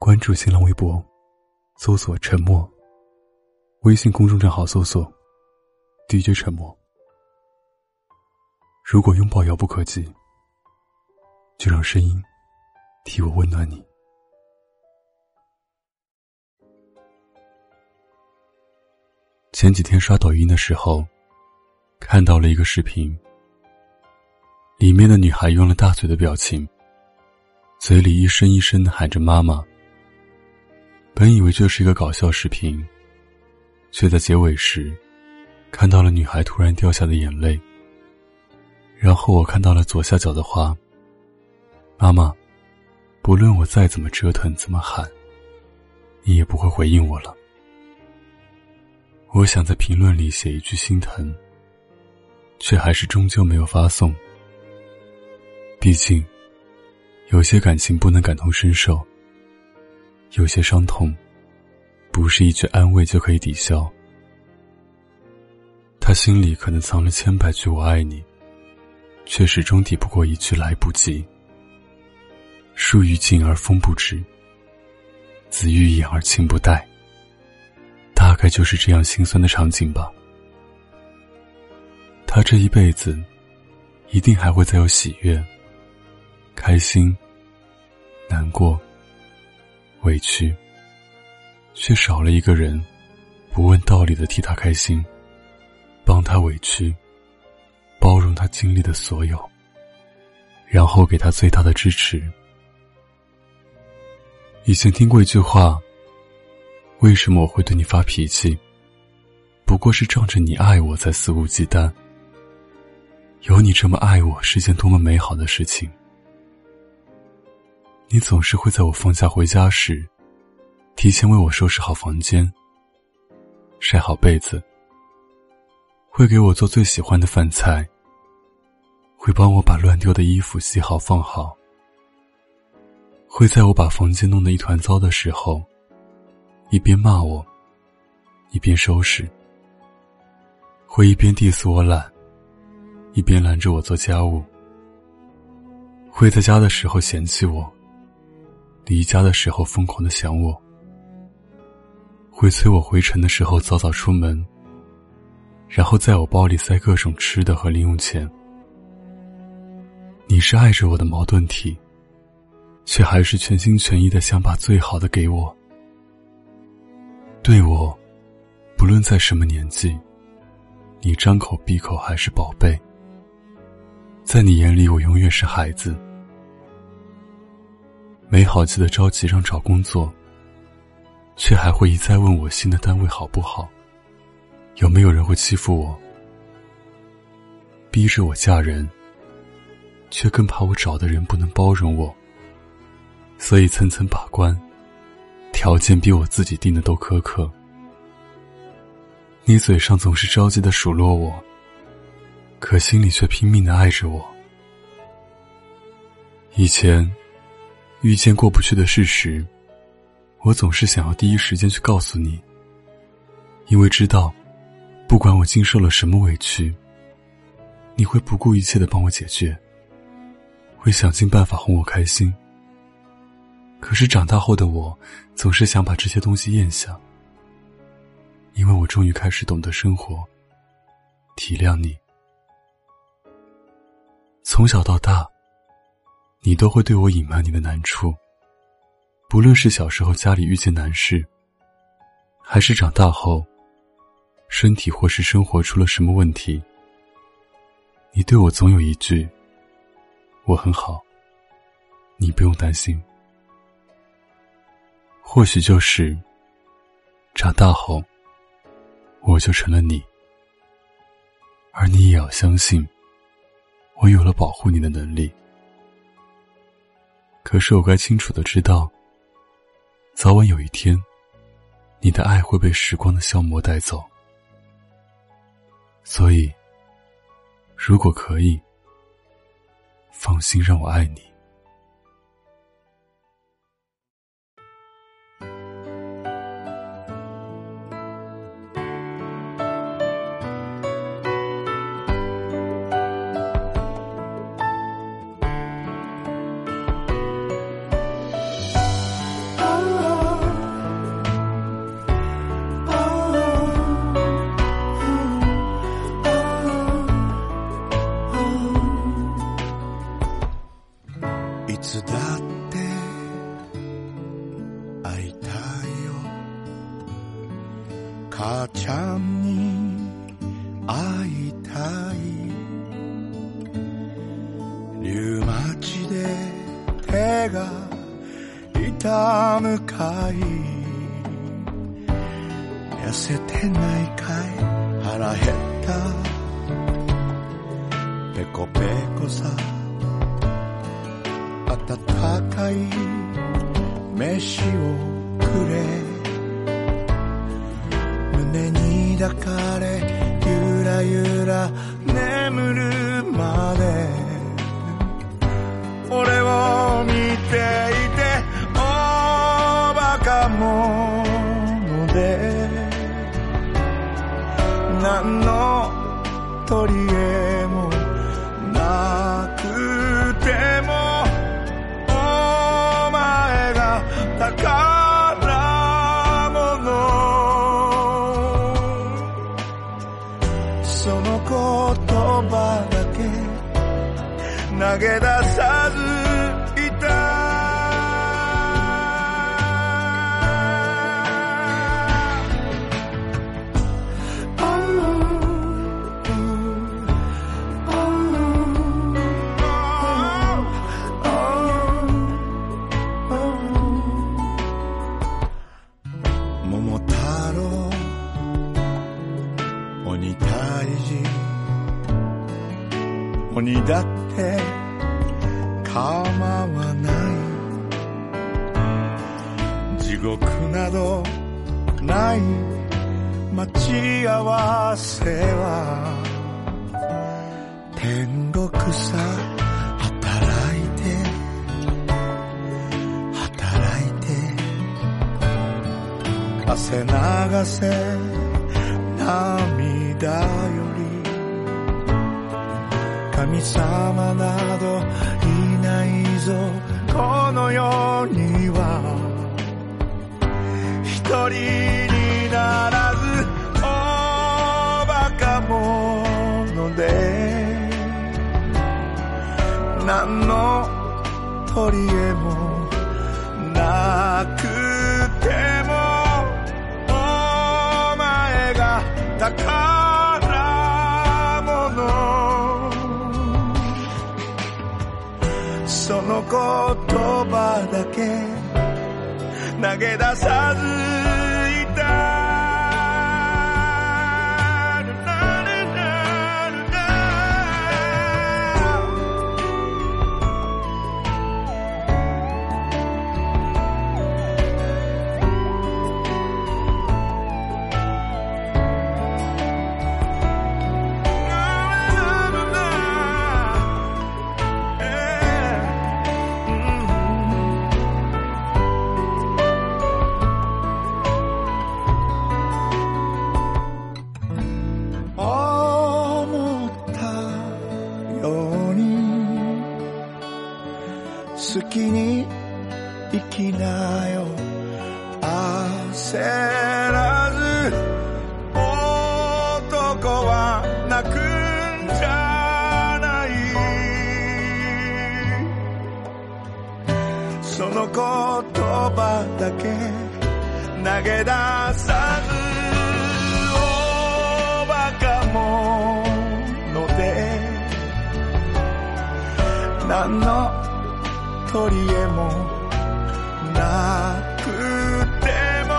关注新浪微博，搜索“沉默”。微信公众账号搜索 “DJ 沉默”。如果拥抱遥不可及，就让声音替我温暖你。前几天刷抖音的时候，看到了一个视频，里面的女孩用了大嘴的表情，嘴里一声一声的喊着“妈妈”。本以为这是一个搞笑视频，却在结尾时，看到了女孩突然掉下的眼泪。然后我看到了左下角的话：“妈妈，不论我再怎么折腾，怎么喊，你也不会回应我了。”我想在评论里写一句心疼，却还是终究没有发送。毕竟，有些感情不能感同身受。有些伤痛，不是一句安慰就可以抵消。他心里可能藏了千百句“我爱你”，却始终抵不过一句“来不及”。树欲静而风不止，子欲养而亲不待。大概就是这样心酸的场景吧。他这一辈子，一定还会再有喜悦、开心、难过。委屈，却少了一个人，不问道理的替他开心，帮他委屈，包容他经历的所有，然后给他最大的支持。以前听过一句话：“为什么我会对你发脾气？不过是仗着你爱我才肆无忌惮。有你这么爱我，是件多么美好的事情。”你总是会在我放假回家时，提前为我收拾好房间，晒好被子，会给我做最喜欢的饭菜，会帮我把乱丢的衣服洗好放好，会在我把房间弄得一团糟的时候，一边骂我，一边收拾，会一边 diss 我懒，一边拦着我做家务，会在家的时候嫌弃我。离家的时候疯狂的想我，会催我回城的时候早早出门，然后在我包里塞各种吃的和零用钱。你是爱着我的矛盾体，却还是全心全意的想把最好的给我。对我，不论在什么年纪，你张口闭口还是宝贝。在你眼里，我永远是孩子。没好气的着急让找工作，却还会一再问我新的单位好不好，有没有人会欺负我，逼着我嫁人，却更怕我找的人不能包容我，所以层层把关，条件比我自己定的都苛刻。你嘴上总是着急的数落我，可心里却拼命的爱着我。以前。遇见过不去的事实，我总是想要第一时间去告诉你，因为知道，不管我经受了什么委屈，你会不顾一切的帮我解决，会想尽办法哄我开心。可是长大后的我，总是想把这些东西咽下，因为我终于开始懂得生活，体谅你。从小到大。你都会对我隐瞒你的难处，不论是小时候家里遇见难事，还是长大后，身体或是生活出了什么问题，你对我总有一句：“我很好，你不用担心。”或许就是长大后，我就成了你，而你也要相信，我有了保护你的能力。可是我该清楚的知道，早晚有一天，你的爱会被时光的消磨带走。所以，如果可以，放心让我爱你。母ちゃんに会いたい。リュウマチで手が痛むかい。痩せてないかい腹減った。ペコペコさ。温かい飯をくれ。抱かれゆらゆら眠るまで。俺を見ていておバカ者で。何の取り柄 quedar. 構わない地獄などない待ち合わせは天国さ働いて働いて。汗流せ涙より神様などいないぞこの世には一人にならずおバカ者で何の取り柄もその言葉だけ投げ出さず好きに生きなよ。焦らず男は泣くんじゃないその言葉だけ投げ出さずおバカ者で。何の取り柄もなくても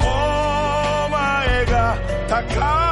お前が高い。